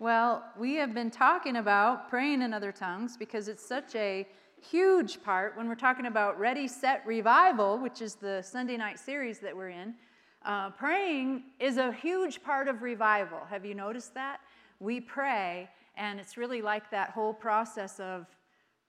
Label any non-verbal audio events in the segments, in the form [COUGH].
Well, we have been talking about praying in other tongues because it's such a huge part when we're talking about Ready, Set, Revival, which is the Sunday night series that we're in. Uh, praying is a huge part of revival. Have you noticed that? We pray, and it's really like that whole process of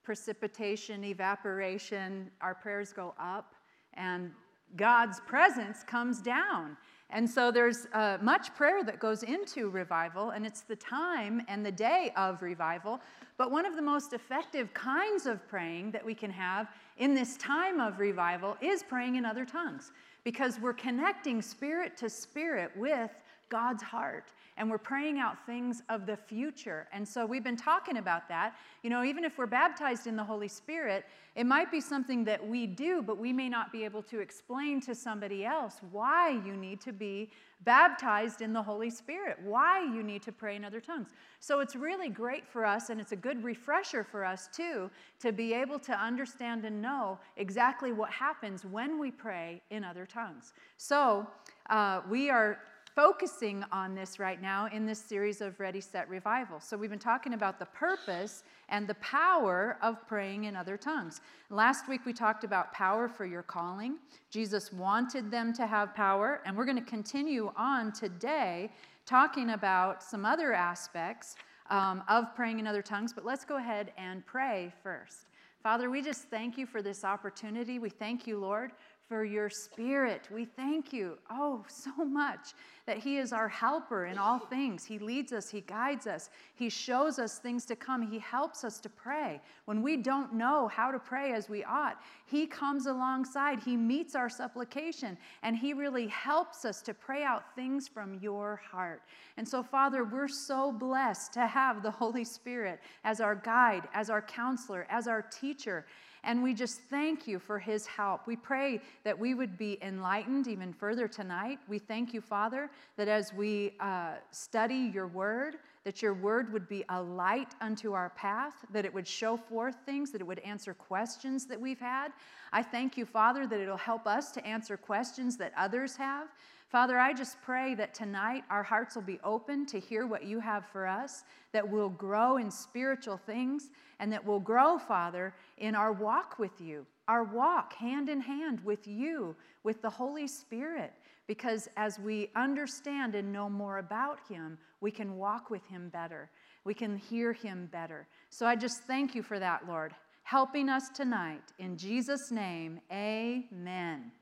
precipitation, evaporation. Our prayers go up, and God's presence comes down. And so there's uh, much prayer that goes into revival, and it's the time and the day of revival. But one of the most effective kinds of praying that we can have in this time of revival is praying in other tongues because we're connecting spirit to spirit with God's heart and we're praying out things of the future. And so we've been talking about that. You know, even if we're baptized in the Holy Spirit, it might be something that we do, but we may not be able to explain to somebody else why you need to be baptized in the Holy Spirit, why you need to pray in other tongues. So it's really great for us, and it's a good refresher for us too, to be able to understand and know exactly what happens when we pray in other tongues. So uh, we are focusing on this right now in this series of Ready, Set, Revival. So, we've been talking about the purpose and the power of praying in other tongues. Last week, we talked about power for your calling. Jesus wanted them to have power, and we're going to continue on today talking about some other aspects um, of praying in other tongues. But let's go ahead and pray first. Father, we just thank you for this opportunity. We thank you, Lord, for your spirit. We thank you, oh, so much that He is our helper in all things. He leads us, He guides us, He shows us things to come, He helps us to pray. When we don't know how to pray as we ought, He comes alongside, He meets our supplication, and He really helps us to pray out things from your heart. And so, Father, we're so blessed to have the Holy Spirit as our guide, as our counselor, as our teacher. And we just thank you for his help. We pray that we would be enlightened even further tonight. We thank you, Father, that as we uh, study your word, that your word would be a light unto our path, that it would show forth things, that it would answer questions that we've had. I thank you, Father, that it'll help us to answer questions that others have. Father, I just pray that tonight our hearts will be open to hear what you have for us, that we'll grow in spiritual things, and that we'll grow, Father, in our walk with you, our walk hand in hand with you, with the Holy Spirit. Because as we understand and know more about Him, we can walk with Him better. We can hear Him better. So I just thank you for that, Lord, helping us tonight. In Jesus' name, amen.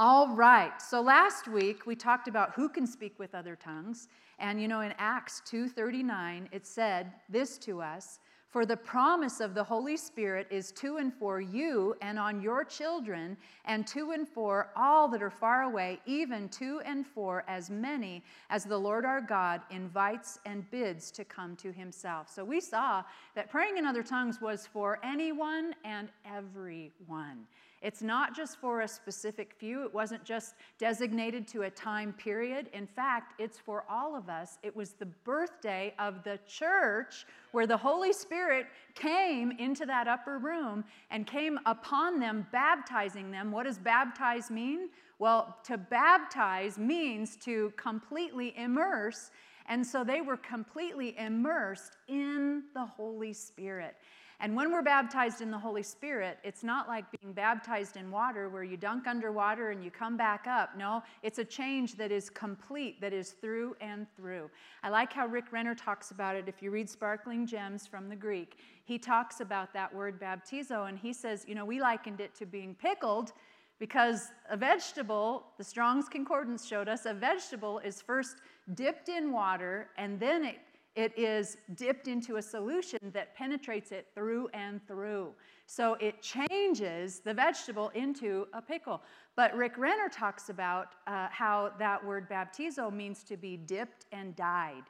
All right. So last week we talked about who can speak with other tongues. And you know in Acts 2:39 it said this to us, for the promise of the Holy Spirit is to and for you and on your children and to and for all that are far away, even to and for as many as the Lord our God invites and bids to come to himself. So we saw that praying in other tongues was for anyone and everyone. It's not just for a specific few, it wasn't just designated to a time period. In fact, it's for all of us. It was the birthday of the church where the Holy Spirit came into that upper room and came upon them, baptizing them. What does baptize mean? Well, to baptize means to completely immerse. And so they were completely immersed in the Holy Spirit. And when we're baptized in the Holy Spirit, it's not like being baptized in water where you dunk underwater and you come back up. No, it's a change that is complete, that is through and through. I like how Rick Renner talks about it. If you read Sparkling Gems from the Greek, he talks about that word baptizo, and he says, you know, we likened it to being pickled because a vegetable, the Strong's Concordance showed us, a vegetable is first dipped in water and then it it is dipped into a solution that penetrates it through and through. So it changes the vegetable into a pickle. But Rick Renner talks about uh, how that word baptizo means to be dipped and dyed.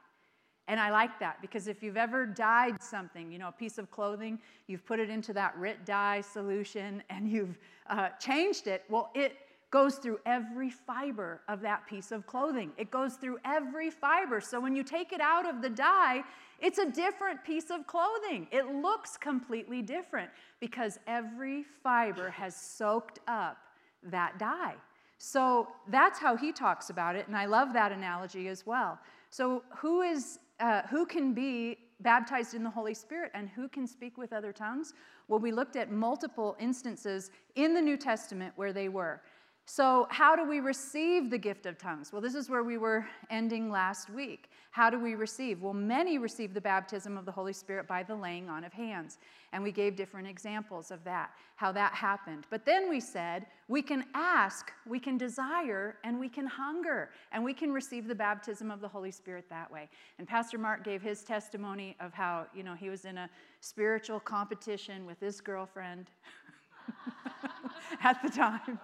And I like that because if you've ever dyed something, you know, a piece of clothing, you've put it into that RIT dye solution and you've uh, changed it, well, it goes through every fiber of that piece of clothing. It goes through every fiber. So when you take it out of the dye, it's a different piece of clothing. It looks completely different because every fiber has soaked up that dye. So that's how he talks about it, and I love that analogy as well. So, who, is, uh, who can be baptized in the Holy Spirit and who can speak with other tongues? Well, we looked at multiple instances in the New Testament where they were. So, how do we receive the gift of tongues? Well, this is where we were ending last week. How do we receive? Well, many receive the baptism of the Holy Spirit by the laying on of hands. And we gave different examples of that, how that happened. But then we said we can ask, we can desire, and we can hunger, and we can receive the baptism of the Holy Spirit that way. And Pastor Mark gave his testimony of how, you know, he was in a spiritual competition with his girlfriend [LAUGHS] at the time.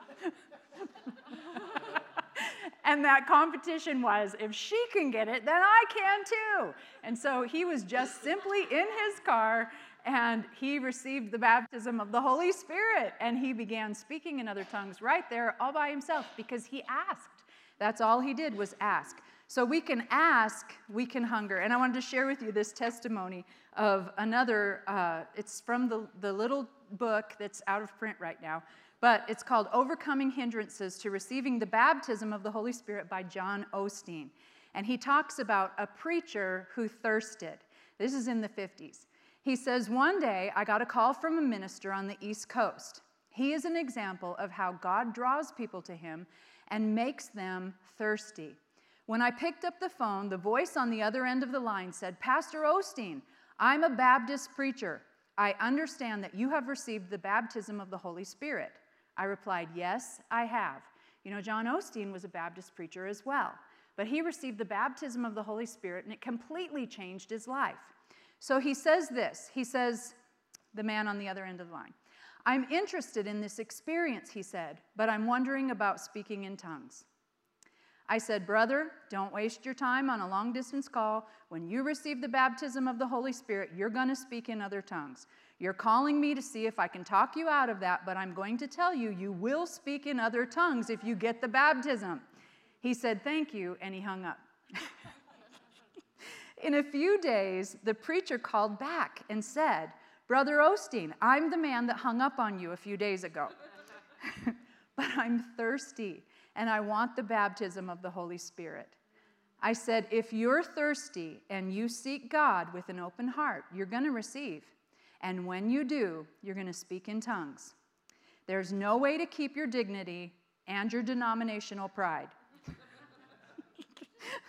[LAUGHS] and that competition was if she can get it, then I can too. And so he was just simply in his car and he received the baptism of the Holy Spirit and he began speaking in other tongues right there all by himself because he asked. That's all he did was ask. So we can ask, we can hunger. And I wanted to share with you this testimony of another, uh, it's from the, the little book that's out of print right now but it's called Overcoming Hindrances to Receiving the Baptism of the Holy Spirit by John Osteen. And he talks about a preacher who thirsted. This is in the 50s. He says, One day I got a call from a minister on the East Coast. He is an example of how God draws people to him and makes them thirsty. When I picked up the phone, the voice on the other end of the line said, Pastor Osteen, I'm a Baptist preacher. I understand that you have received the baptism of the Holy Spirit. I replied, Yes, I have. You know, John Osteen was a Baptist preacher as well, but he received the baptism of the Holy Spirit and it completely changed his life. So he says this He says, the man on the other end of the line, I'm interested in this experience, he said, but I'm wondering about speaking in tongues. I said, Brother, don't waste your time on a long distance call. When you receive the baptism of the Holy Spirit, you're going to speak in other tongues. You're calling me to see if I can talk you out of that, but I'm going to tell you, you will speak in other tongues if you get the baptism. He said, Thank you, and he hung up. [LAUGHS] in a few days, the preacher called back and said, Brother Osteen, I'm the man that hung up on you a few days ago. [LAUGHS] but I'm thirsty and I want the baptism of the Holy Spirit. I said, if you're thirsty and you seek God with an open heart, you're going to receive. And when you do, you're going to speak in tongues. There's no way to keep your dignity and your denominational pride.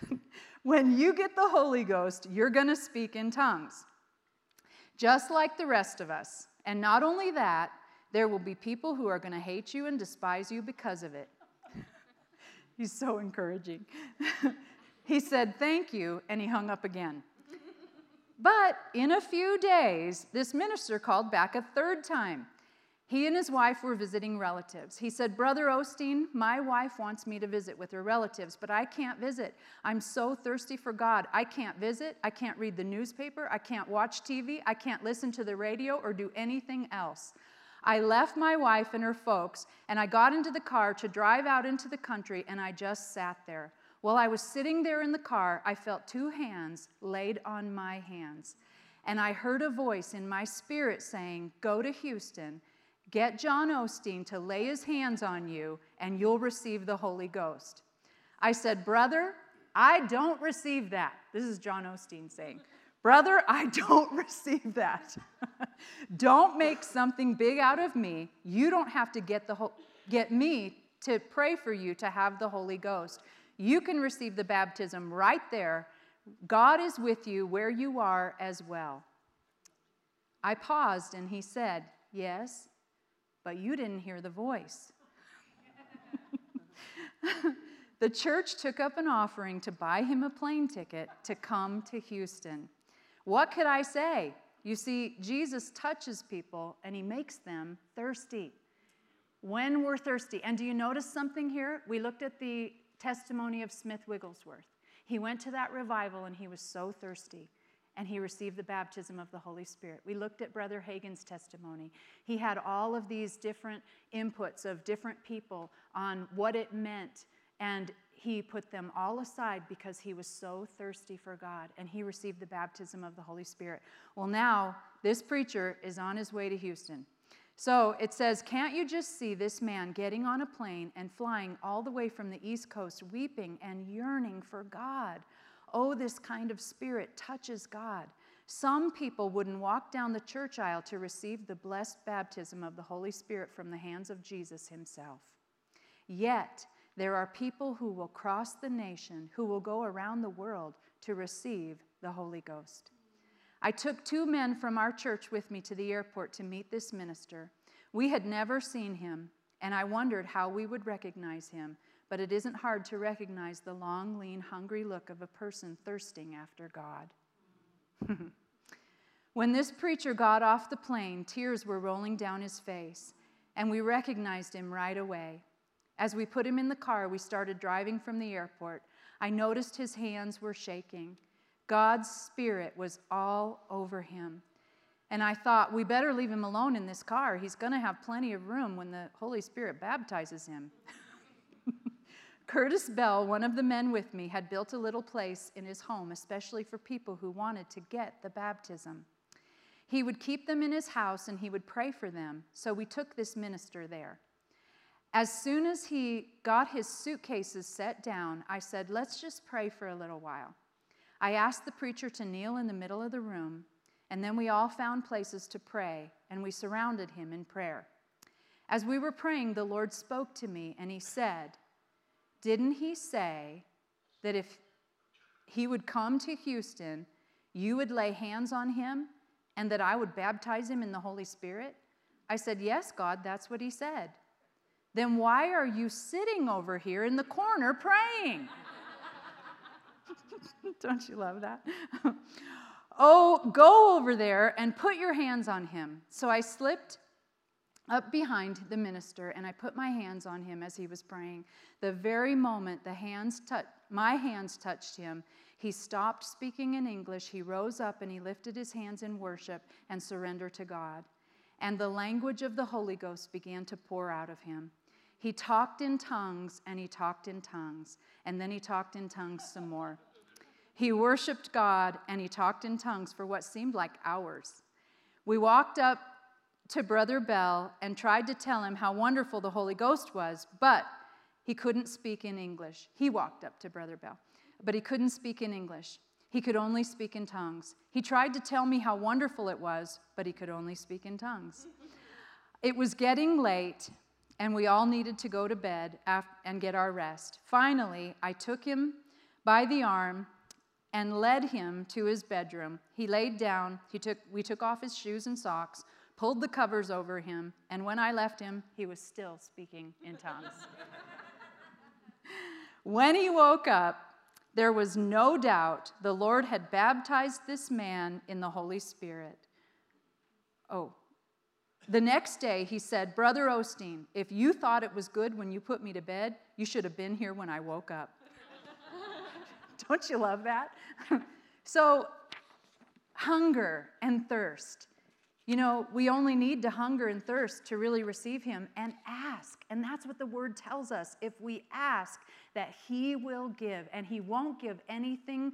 [LAUGHS] when you get the Holy Ghost, you're going to speak in tongues, just like the rest of us. And not only that, there will be people who are going to hate you and despise you because of it. He's so encouraging. [LAUGHS] he said, Thank you, and he hung up again. But in a few days, this minister called back a third time. He and his wife were visiting relatives. He said, Brother Osteen, my wife wants me to visit with her relatives, but I can't visit. I'm so thirsty for God. I can't visit. I can't read the newspaper. I can't watch TV. I can't listen to the radio or do anything else. I left my wife and her folks, and I got into the car to drive out into the country, and I just sat there. While I was sitting there in the car, I felt two hands laid on my hands. And I heard a voice in my spirit saying, Go to Houston, get John Osteen to lay his hands on you, and you'll receive the Holy Ghost. I said, Brother, I don't receive that. This is John Osteen saying, Brother, I don't [LAUGHS] receive that. [LAUGHS] don't make something big out of me. You don't have to get, the ho- get me to pray for you to have the Holy Ghost. You can receive the baptism right there. God is with you where you are as well. I paused and he said, Yes, but you didn't hear the voice. [LAUGHS] the church took up an offering to buy him a plane ticket to come to Houston. What could I say? You see, Jesus touches people and he makes them thirsty. When we're thirsty, and do you notice something here? We looked at the testimony of Smith Wigglesworth. He went to that revival and he was so thirsty and he received the baptism of the Holy Spirit. We looked at Brother Hagin's testimony. He had all of these different inputs of different people on what it meant, and he put them all aside because he was so thirsty for God, and he received the baptism of the Holy Spirit. Well, now this preacher is on his way to Houston So it says, Can't you just see this man getting on a plane and flying all the way from the East Coast, weeping and yearning for God? Oh, this kind of spirit touches God. Some people wouldn't walk down the church aisle to receive the blessed baptism of the Holy Spirit from the hands of Jesus himself. Yet, there are people who will cross the nation, who will go around the world to receive the Holy Ghost. I took two men from our church with me to the airport to meet this minister. We had never seen him, and I wondered how we would recognize him, but it isn't hard to recognize the long, lean, hungry look of a person thirsting after God. [LAUGHS] when this preacher got off the plane, tears were rolling down his face, and we recognized him right away. As we put him in the car, we started driving from the airport. I noticed his hands were shaking. God's Spirit was all over him. And I thought, we better leave him alone in this car. He's going to have plenty of room when the Holy Spirit baptizes him. [LAUGHS] Curtis Bell, one of the men with me, had built a little place in his home, especially for people who wanted to get the baptism. He would keep them in his house and he would pray for them. So we took this minister there. As soon as he got his suitcases set down, I said, Let's just pray for a little while. I asked the preacher to kneel in the middle of the room, and then we all found places to pray, and we surrounded him in prayer. As we were praying, the Lord spoke to me, and he said, Didn't he say that if he would come to Houston, you would lay hands on him and that I would baptize him in the Holy Spirit? I said, Yes, God, that's what he said. Then why are you sitting over here in the corner praying? [LAUGHS] Don't you love that? [LAUGHS] oh, go over there and put your hands on him. So I slipped up behind the minister and I put my hands on him as he was praying. The very moment the hands tu- my hands touched him, he stopped speaking in English. He rose up and he lifted his hands in worship and surrender to God. And the language of the Holy Ghost began to pour out of him. He talked in tongues and he talked in tongues, and then he talked in tongues some more. He worshiped God and he talked in tongues for what seemed like hours. We walked up to Brother Bell and tried to tell him how wonderful the Holy Ghost was, but he couldn't speak in English. He walked up to Brother Bell, but he couldn't speak in English. He could only speak in tongues. He tried to tell me how wonderful it was, but he could only speak in tongues. It was getting late, and we all needed to go to bed and get our rest. Finally, I took him by the arm and led him to his bedroom. He laid down, he took, we took off his shoes and socks, pulled the covers over him, and when I left him, he was still speaking in tongues. [LAUGHS] when he woke up, there was no doubt the Lord had baptized this man in the Holy Spirit. Oh, the next day he said, Brother Osteen, if you thought it was good when you put me to bed, you should have been here when I woke up. [LAUGHS] Don't you love that? [LAUGHS] so, hunger and thirst. You know, we only need to hunger and thirst to really receive Him and ask. And that's what the Word tells us. If we ask, that He will give, and He won't give anything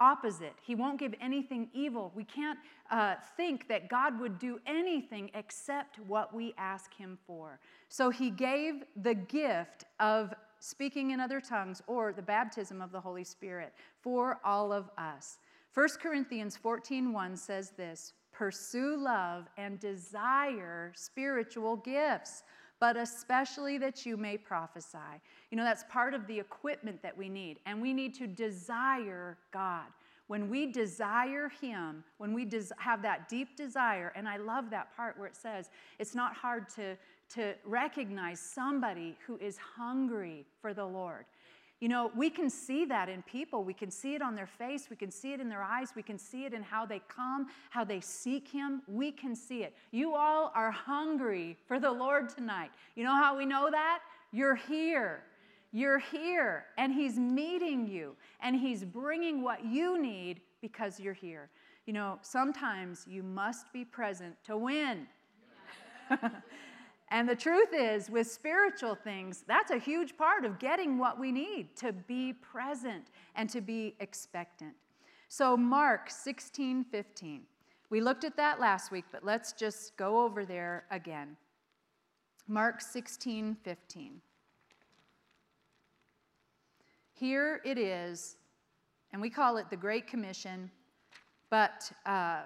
opposite. He won't give anything evil. We can't uh, think that God would do anything except what we ask Him for. So He gave the gift of speaking in other tongues, or the baptism of the Holy Spirit for all of us. 1 Corinthians 14:1 says this, "Pursue love and desire spiritual gifts, but especially that you may prophesy." You know, that's part of the equipment that we need, and we need to desire God. When we desire Him, when we des- have that deep desire, and I love that part where it says it's not hard to to recognize somebody who is hungry for the Lord. You know, we can see that in people. We can see it on their face. We can see it in their eyes. We can see it in how they come, how they seek Him. We can see it. You all are hungry for the Lord tonight. You know how we know that? You're here. You're here, and He's meeting you, and He's bringing what you need because you're here. You know, sometimes you must be present to win. [LAUGHS] And the truth is, with spiritual things, that's a huge part of getting what we need to be present and to be expectant. So, Mark 16 15. We looked at that last week, but let's just go over there again. Mark 16, 15. Here it is, and we call it the Great Commission, but uh,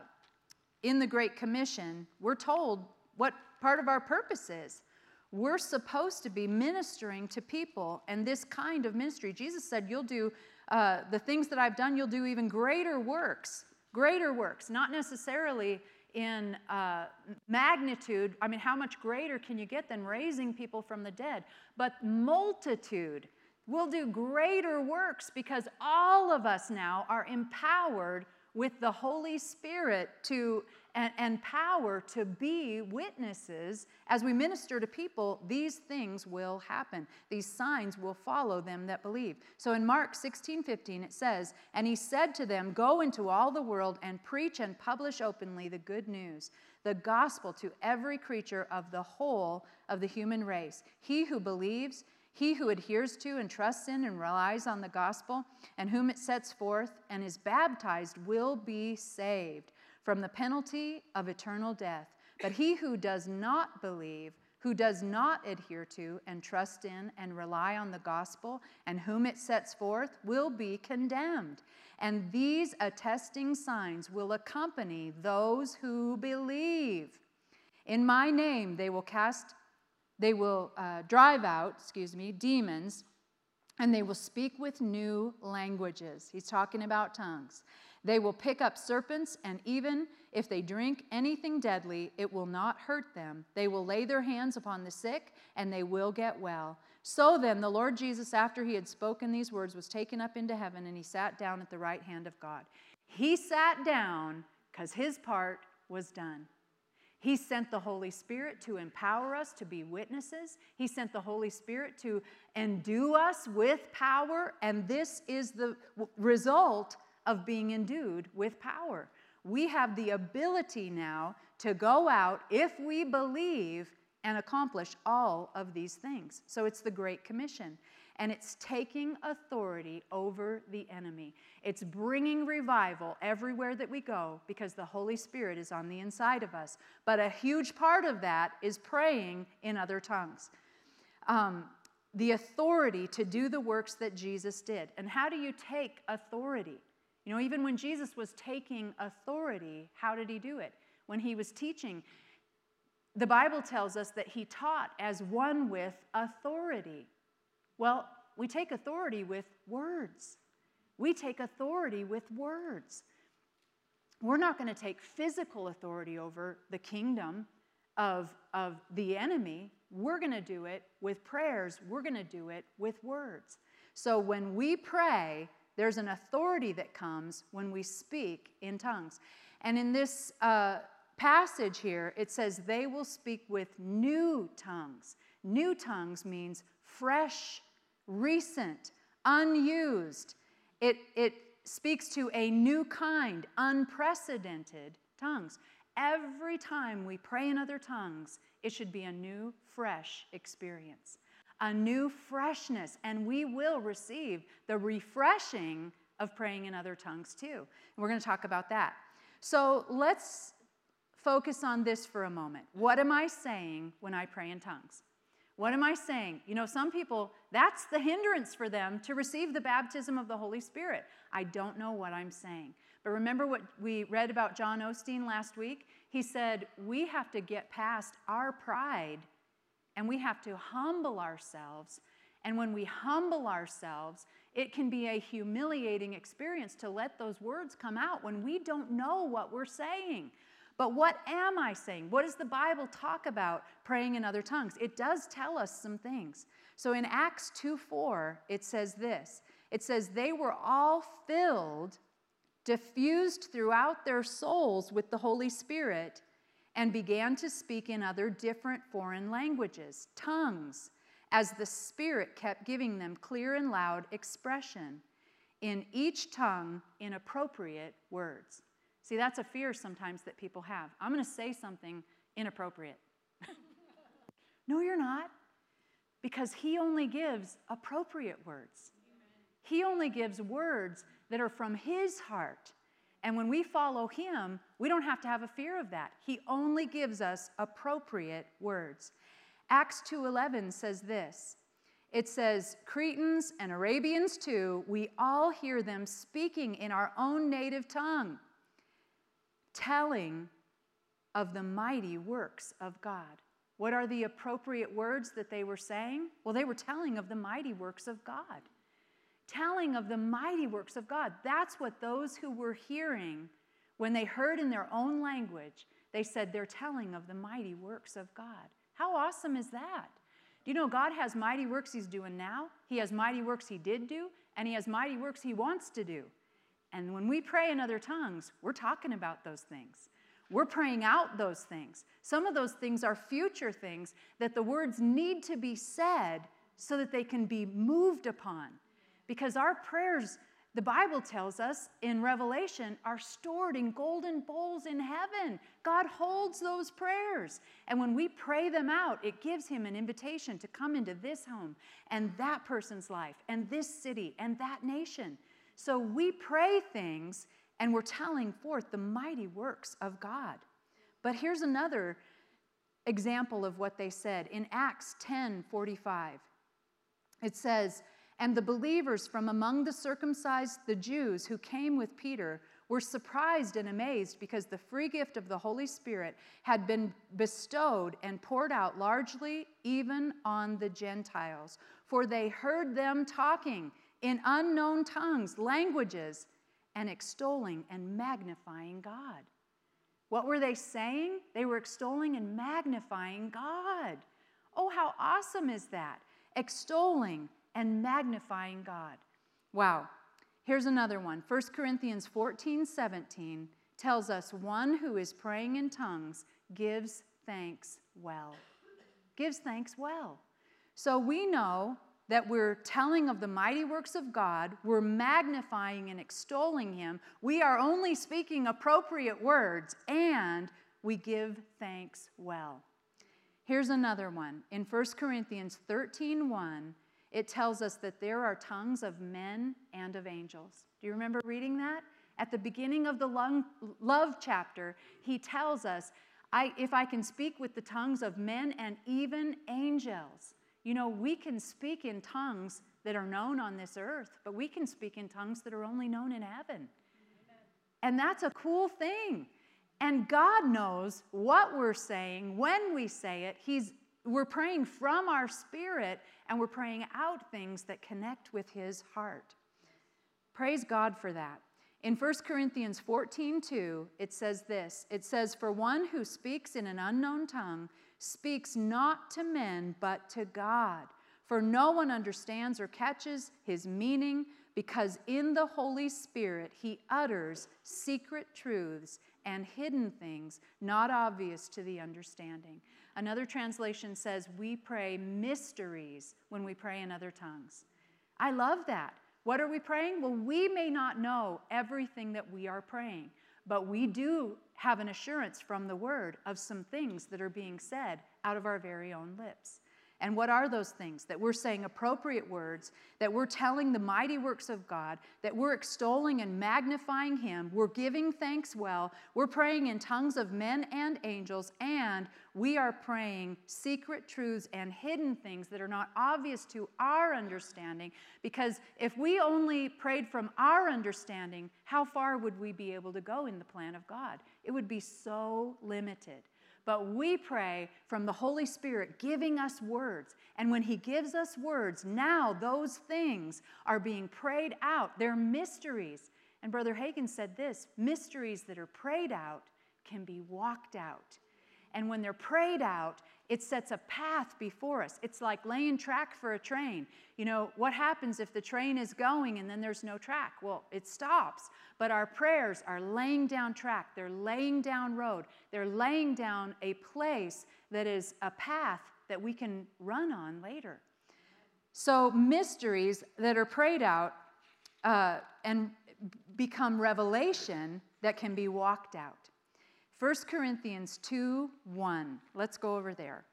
in the Great Commission, we're told what part of our purpose is. We're supposed to be ministering to people and this kind of ministry. Jesus said, You'll do uh, the things that I've done, you'll do even greater works. Greater works, not necessarily in uh, magnitude. I mean, how much greater can you get than raising people from the dead? But multitude. We'll do greater works because all of us now are empowered with the Holy Spirit to and, and, power to be witnesses as we minister to people, these things will happen. These signs will follow them that believe. So in Mark 16 15, it says, And he said to them, Go into all the world and preach and publish openly the good news, the gospel to every creature of the whole of the human race. He who believes, he who adheres to and trusts in and relies on the gospel, and whom it sets forth and is baptized, will be saved from the penalty of eternal death. But he who does not believe, who does not adhere to and trust in and rely on the gospel, and whom it sets forth, will be condemned. And these attesting signs will accompany those who believe. In my name they will cast they will uh, drive out, excuse me, demons, and they will speak with new languages. He's talking about tongues. They will pick up serpents, and even if they drink anything deadly, it will not hurt them. They will lay their hands upon the sick, and they will get well. So then, the Lord Jesus, after he had spoken these words, was taken up into heaven, and he sat down at the right hand of God. He sat down because his part was done. He sent the Holy Spirit to empower us to be witnesses. He sent the Holy Spirit to endue us with power, and this is the result of being endued with power. We have the ability now to go out if we believe and accomplish all of these things. So it's the Great Commission and it's taking authority over the enemy. It's bringing revival everywhere that we go because the Holy Spirit is on the inside of us. But a huge part of that is praying in other tongues. Um, the authority to do the works that Jesus did. And how do you take authority? You know, even when Jesus was taking authority, how did he do it? When he was teaching, the Bible tells us that he taught as one with authority. Well, we take authority with words. We take authority with words. We're not going to take physical authority over the kingdom of, of the enemy. We're going to do it with prayers. We're going to do it with words. So when we pray, there's an authority that comes when we speak in tongues. And in this uh, passage here, it says, they will speak with new tongues. New tongues means fresh recent, unused. It, it speaks to a new kind, unprecedented tongues. Every time we pray in other tongues, it should be a new, fresh experience, a new freshness, and we will receive the refreshing of praying in other tongues too. And we're going to talk about that. So let's focus on this for a moment. What am I saying when I pray in tongues? What am I saying? You know, some people, that's the hindrance for them to receive the baptism of the Holy Spirit. I don't know what I'm saying. But remember what we read about John Osteen last week? He said, We have to get past our pride and we have to humble ourselves. And when we humble ourselves, it can be a humiliating experience to let those words come out when we don't know what we're saying. But what am I saying? What does the Bible talk about praying in other tongues? It does tell us some things. So in Acts 2 4, it says this it says, They were all filled, diffused throughout their souls with the Holy Spirit, and began to speak in other different foreign languages, tongues, as the Spirit kept giving them clear and loud expression, in each tongue in appropriate words. See, that's a fear sometimes that people have. I'm going to say something inappropriate. [LAUGHS] no, you're not. Because he only gives appropriate words. He only gives words that are from his heart. And when we follow him, we don't have to have a fear of that. He only gives us appropriate words. Acts 2:11 says this. It says, "Cretans and Arabians too, we all hear them speaking in our own native tongue, telling of the mighty works of God." What are the appropriate words that they were saying? Well, they were telling of the mighty works of God telling of the mighty works of God. That's what those who were hearing, when they heard in their own language, they said they're telling of the mighty works of God. How awesome is that? Do you know God has mighty works He's doing now? He has mighty works He did do, and He has mighty works He wants to do. And when we pray in other tongues, we're talking about those things. We're praying out those things. Some of those things are future things that the words need to be said so that they can be moved upon. Because our prayers, the Bible tells us in Revelation, are stored in golden bowls in heaven. God holds those prayers. And when we pray them out, it gives Him an invitation to come into this home and that person's life and this city and that nation. So we pray things and we're telling forth the mighty works of God. But here's another example of what they said in Acts 10 45. It says, and the believers from among the circumcised, the Jews who came with Peter, were surprised and amazed because the free gift of the Holy Spirit had been bestowed and poured out largely even on the Gentiles. For they heard them talking in unknown tongues, languages, and extolling and magnifying God. What were they saying? They were extolling and magnifying God. Oh, how awesome is that! Extolling and magnifying God. Wow. Here's another one 1 Corinthians 14 17 tells us one who is praying in tongues gives thanks well. Gives thanks well. So we know that we're telling of the mighty works of God, we're magnifying and extolling Him, we are only speaking appropriate words, and we give thanks well. Here's another one. In 1 Corinthians 13 1, it tells us that there are tongues of men and of angels. Do you remember reading that? At the beginning of the love chapter, he tells us, I, if I can speak with the tongues of men and even angels. You know, we can speak in tongues that are known on this earth, but we can speak in tongues that are only known in heaven. And that's a cool thing. And God knows what we're saying when we say it. He's we're praying from our spirit and we're praying out things that connect with his heart. Praise God for that. In 1 Corinthians 14, 2, it says this It says, For one who speaks in an unknown tongue speaks not to men, but to God. For no one understands or catches his meaning, because in the Holy Spirit he utters secret truths and hidden things not obvious to the understanding. Another translation says, We pray mysteries when we pray in other tongues. I love that. What are we praying? Well, we may not know everything that we are praying, but we do have an assurance from the word of some things that are being said out of our very own lips. And what are those things? That we're saying appropriate words, that we're telling the mighty works of God, that we're extolling and magnifying Him, we're giving thanks well, we're praying in tongues of men and angels, and we are praying secret truths and hidden things that are not obvious to our understanding. Because if we only prayed from our understanding, how far would we be able to go in the plan of God? It would be so limited. But we pray from the Holy Spirit giving us words. And when He gives us words, now those things are being prayed out. They're mysteries. And Brother Hagin said this mysteries that are prayed out can be walked out. And when they're prayed out, it sets a path before us. It's like laying track for a train. You know, what happens if the train is going and then there's no track? Well, it stops. But our prayers are laying down track, they're laying down road, they're laying down a place that is a path that we can run on later. So, mysteries that are prayed out uh, and become revelation that can be walked out. 1 Corinthians 2 1. Let's go over there.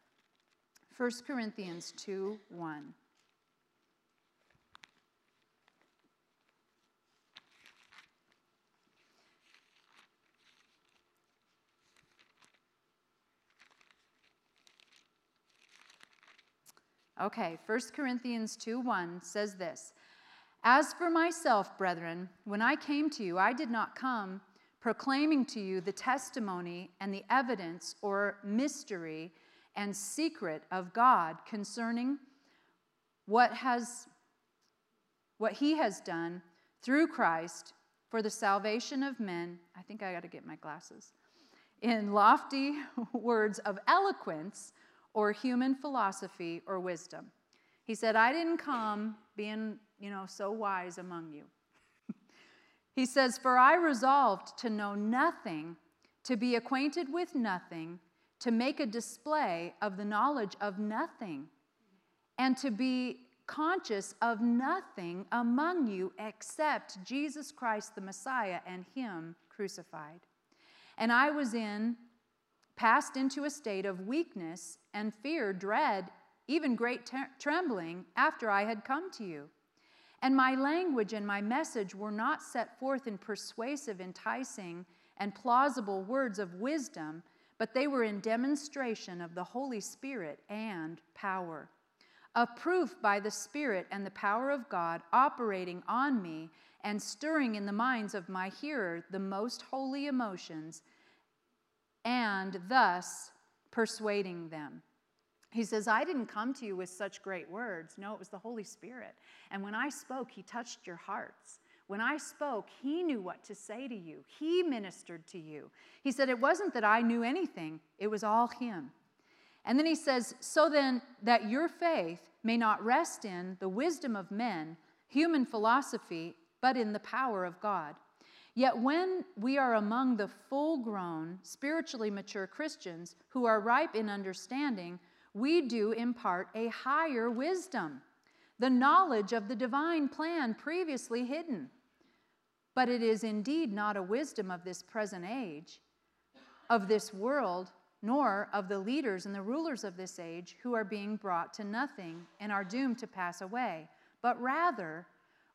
1 Corinthians 2 1. Okay, 1 Corinthians 2 1 says this As for myself, brethren, when I came to you, I did not come proclaiming to you the testimony and the evidence or mystery and secret of God concerning what has what he has done through Christ for the salvation of men. I think I got to get my glasses. In lofty [LAUGHS] words of eloquence or human philosophy or wisdom. He said, I didn't come being, you know, so wise among you. He says, For I resolved to know nothing, to be acquainted with nothing, to make a display of the knowledge of nothing, and to be conscious of nothing among you except Jesus Christ the Messiah and Him crucified. And I was in, passed into a state of weakness and fear, dread, even great trembling after I had come to you. And my language and my message were not set forth in persuasive, enticing, and plausible words of wisdom, but they were in demonstration of the Holy Spirit and power a proof by the Spirit and the power of God operating on me and stirring in the minds of my hearer the most holy emotions, and thus persuading them. He says, I didn't come to you with such great words. No, it was the Holy Spirit. And when I spoke, He touched your hearts. When I spoke, He knew what to say to you, He ministered to you. He said, It wasn't that I knew anything, it was all Him. And then he says, So then, that your faith may not rest in the wisdom of men, human philosophy, but in the power of God. Yet when we are among the full grown, spiritually mature Christians who are ripe in understanding, we do impart a higher wisdom, the knowledge of the divine plan previously hidden. But it is indeed not a wisdom of this present age, of this world, nor of the leaders and the rulers of this age who are being brought to nothing and are doomed to pass away, but rather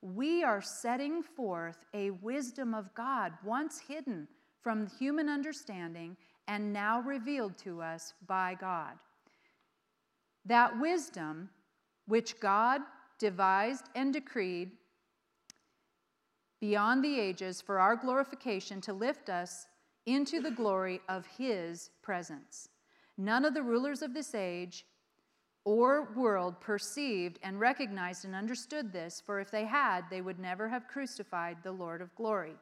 we are setting forth a wisdom of God once hidden from human understanding and now revealed to us by God. That wisdom, which God devised and decreed beyond the ages for our glorification to lift us into the glory of his presence. None of the rulers of this age or world perceived and recognized and understood this, for if they had, they would never have crucified the Lord of glory.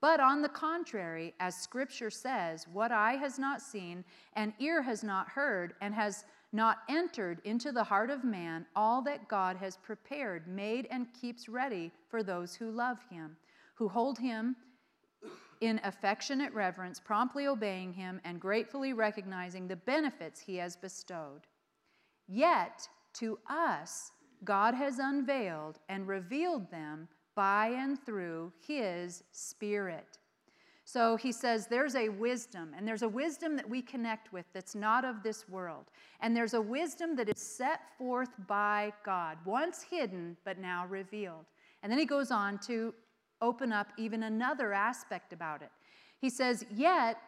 But on the contrary, as scripture says, what eye has not seen, and ear has not heard, and has not entered into the heart of man, all that God has prepared, made, and keeps ready for those who love him, who hold him in affectionate reverence, promptly obeying him and gratefully recognizing the benefits he has bestowed. Yet, to us, God has unveiled and revealed them by and through his Spirit. So he says there's a wisdom, and there's a wisdom that we connect with that's not of this world. And there's a wisdom that is set forth by God, once hidden, but now revealed. And then he goes on to open up even another aspect about it. He says, Yet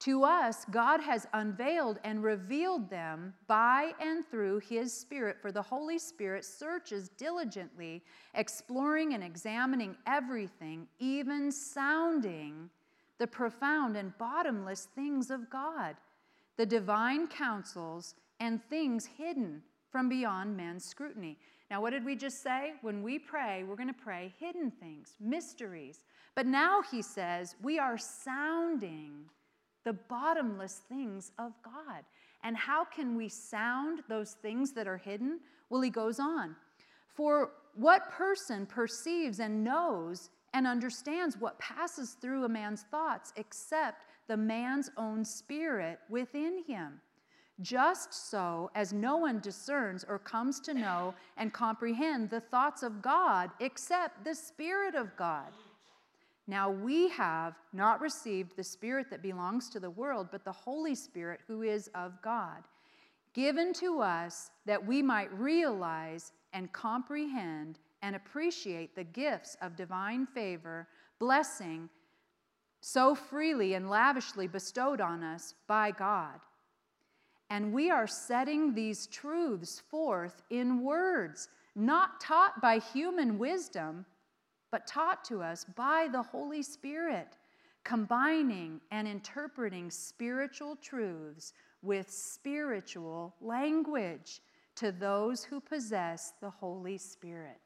to us, God has unveiled and revealed them by and through His Spirit, for the Holy Spirit searches diligently, exploring and examining everything, even sounding the profound and bottomless things of God, the divine counsels and things hidden from beyond man's scrutiny. Now, what did we just say? When we pray, we're going to pray hidden things, mysteries. But now he says we are sounding the bottomless things of God. And how can we sound those things that are hidden? Well, he goes on. For what person perceives and knows and understands what passes through a man's thoughts except the man's own spirit within him? just so as no one discerns or comes to know and comprehend the thoughts of God except the Spirit of God. Now we have not received the Spirit that belongs to the world, but the Holy Spirit who is of God, given to us that we might realize and comprehend and appreciate the gifts of divine favor, blessing, so freely and lavishly bestowed on us by God And we are setting these truths forth in words, not taught by human wisdom, but taught to us by the Holy Spirit, combining and interpreting spiritual truths with spiritual language to those who possess the Holy Spirit.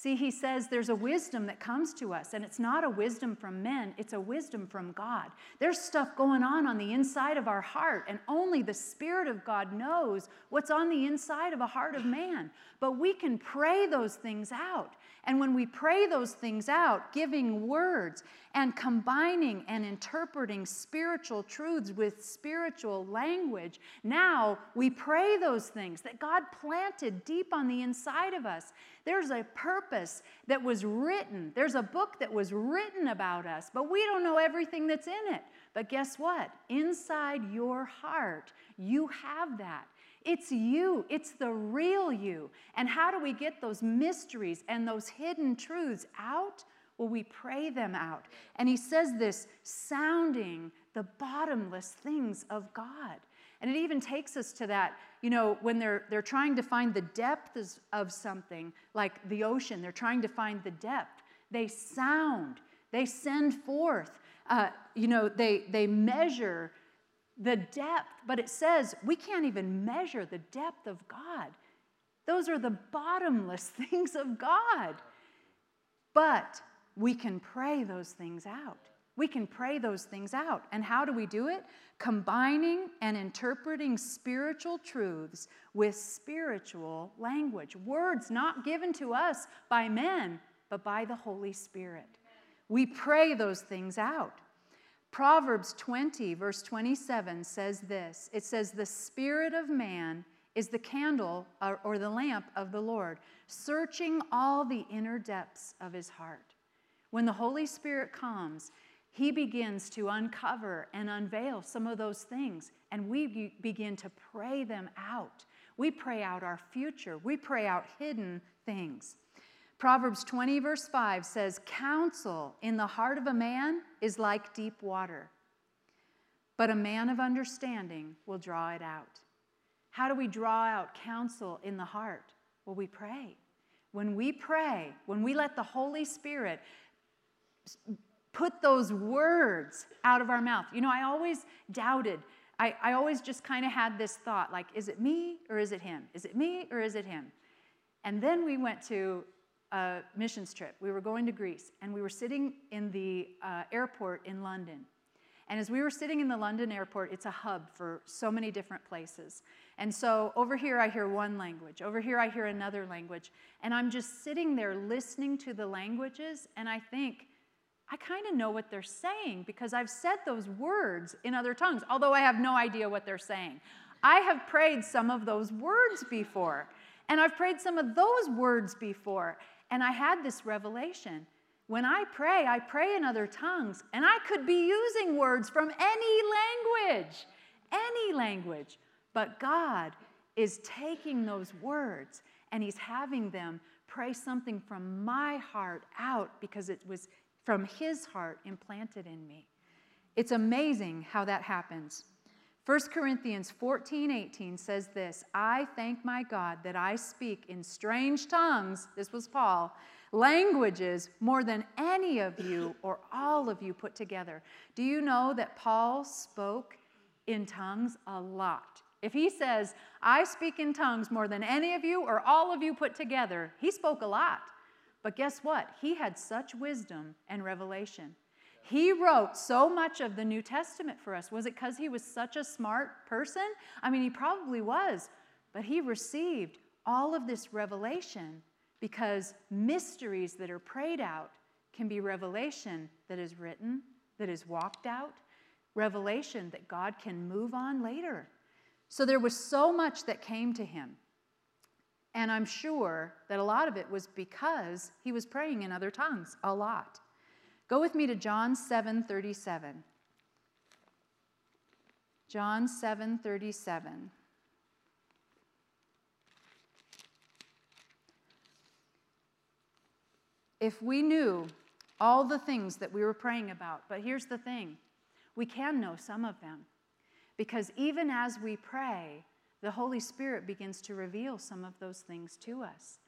See, he says there's a wisdom that comes to us, and it's not a wisdom from men, it's a wisdom from God. There's stuff going on on the inside of our heart, and only the Spirit of God knows what's on the inside of a heart of man. But we can pray those things out. And when we pray those things out, giving words and combining and interpreting spiritual truths with spiritual language, now we pray those things that God planted deep on the inside of us. There's a purpose that was written, there's a book that was written about us, but we don't know everything that's in it. But guess what? Inside your heart, you have that. It's you, it's the real you. And how do we get those mysteries and those hidden truths out? Well, we pray them out. And he says this sounding the bottomless things of God. And it even takes us to that, you know, when they're, they're trying to find the depths of something, like the ocean, they're trying to find the depth. They sound, they send forth, uh, you know, they, they measure the depth, but it says we can't even measure the depth of God. Those are the bottomless [LAUGHS] things of God. But we can pray those things out. We can pray those things out. And how do we do it? Combining and interpreting spiritual truths with spiritual language. Words not given to us by men, but by the Holy Spirit. We pray those things out. Proverbs 20, verse 27 says this it says, The spirit of man is the candle or, or, the lamp of the Lord, searching all the inner depths of his heart. When the Holy Spirit comes, he begins to uncover and unveil some of those things, and we begin to pray them out. We pray out our future, we pray out hidden things. Proverbs 20, verse 5 says, Counsel in the heart of a man is like deep water, but a man of understanding will draw it out. How do we draw out counsel in the heart? Well, we pray. When we pray, when we let the Holy Spirit put those words out of our mouth, you know, I always doubted. I, I always just kind of had this thought like, is it me or is it him? Is it me or is it him? And then we went to a missions trip. We were going to Greece, and we were sitting in the uh, airport in London. And as we were sitting in the London airport, it's a hub for so many different places. And so over here, I hear one language. Over here, I hear another language. And I'm just sitting there listening to the languages, and I think, I kind of know what they're saying because I've said those words in other tongues, although I have no idea what they're saying. I have prayed some of those words before, and I've prayed some of those words before. And I had this revelation. When I pray, I pray in other tongues, and I could be using words from any language, any language. But God is taking those words and He's having them pray something from my heart out because it was from His heart implanted in me. It's amazing how that happens. 1 Corinthians 14 18 says this I thank my God that I speak in strange tongues, this was Paul, languages more than any of you [LAUGHS] or all of you put together. Do you know that Paul spoke in tongues a lot? If he says, I speak in tongues more than any of you or all of you put together, he spoke a lot. But guess what? He had such wisdom and revelation. He wrote so much of the New Testament for us. Was it because he was such a smart person? I mean, he probably was, but he received all of this revelation because mysteries that are prayed out can be revelation that is written, that is walked out, revelation that God can move on later. So there was so much that came to him. And I'm sure that a lot of it was because he was praying in other tongues a lot. Go with me to John 7 37. John 7 37. If we knew all the things that we were praying about, but here's the thing we can know some of them Because even as we pray, the Holy Spirit begins to reveal some of those things to us.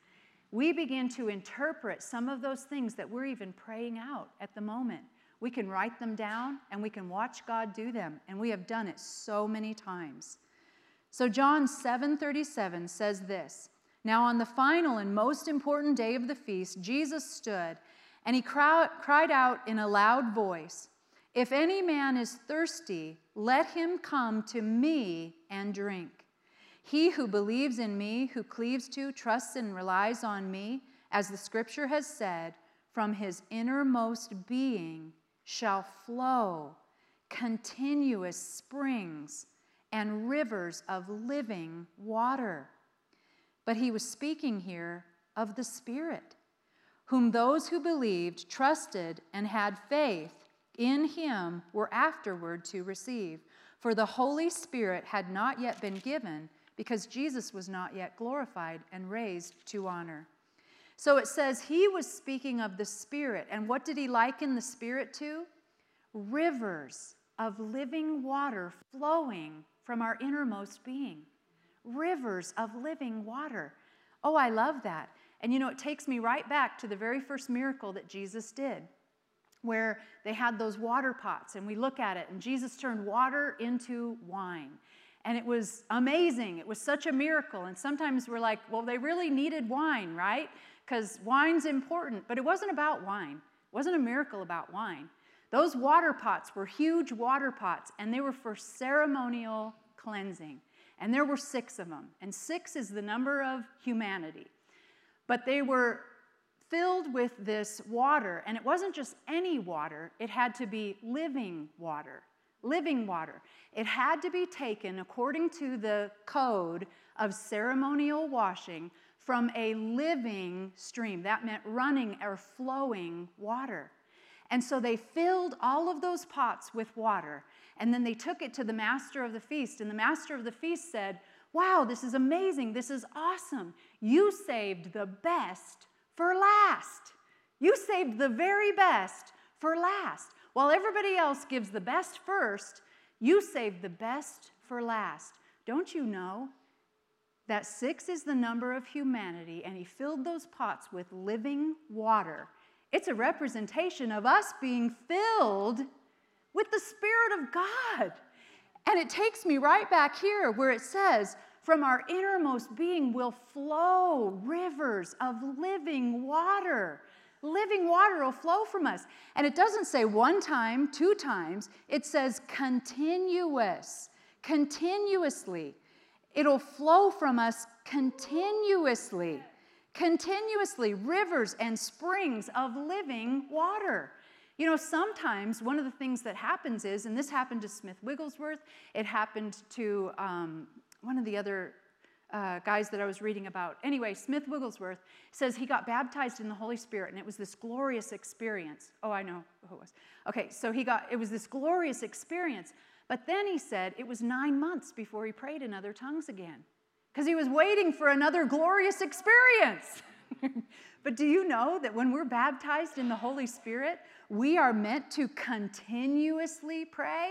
We begin to interpret some of those things that we're even praying out at the moment. We can write them down and we can watch God do them, and we have done it so many times. So John 7:37 says this. Now on the final and most important day of the feast, Jesus stood and he cried out in a loud voice, "If any man is thirsty, let him come to me and drink. He who believes in me, who cleaves to, trusts and relies on me, as the scripture has said, from his innermost being shall flow continuous springs and rivers of living water. But he was speaking here of the Spirit, whom those who believed, trusted, and had faith in him were afterward to receive. For the Holy Spirit had not yet been given because Jesus was not yet glorified and raised to honor. So it says he was speaking of the Spirit. And what did he liken the Spirit to? Rivers of living water flowing from our innermost being. Rivers of living water. Oh, I love that. And you know, it takes me right back to the very first miracle that Jesus did, where they had those water pots, and we look at it, and Jesus turned water into wine. And it was amazing. It was such a miracle. And sometimes we're like, well, they really needed wine, right? because wine's important, but it wasn't about wine. It wasn't a miracle about wine. Those water pots were huge water pots, and they were for ceremonial cleansing. And there were six of them, and six is the number of humanity. But they were filled with this water, and it wasn't just any water, it had to be living water. Living water. It had to be taken according to the code of ceremonial washing from a living stream. That meant running or flowing water. And so they filled all of those pots with water. And then they took it to the master of the feast. And the master of the feast said, Wow, this is amazing. This is awesome. You saved the best for last. You saved the very best for last. While everybody else gives the best first, you save the best for last. Don't you know that six is the number of humanity, and he filled those pots with living water. It's a representation of us being filled with the Spirit of God. And it takes me right back here where it says, From our innermost being will flow rivers of living water. Living water will flow from us. And it doesn't say one time, two times, it says continuous, continuously. It'll flow from us continuously, continuously, rivers and springs of living water. You know, sometimes one of the things that happens is, and this happened to Smith Wigglesworth, it happened to um, one of the other uh, guys that I was reading about. Anyway, Smith Wigglesworth says he got baptized in the Holy Spirit, and it was this glorious experience. Oh, I know who it was. Okay, so he got, it was this glorious experience. But then he said it was nine months before he prayed in other tongues again because he was waiting for another glorious experience. [LAUGHS] but do you know that when we're baptized in the Holy Spirit, we are meant to continuously pray?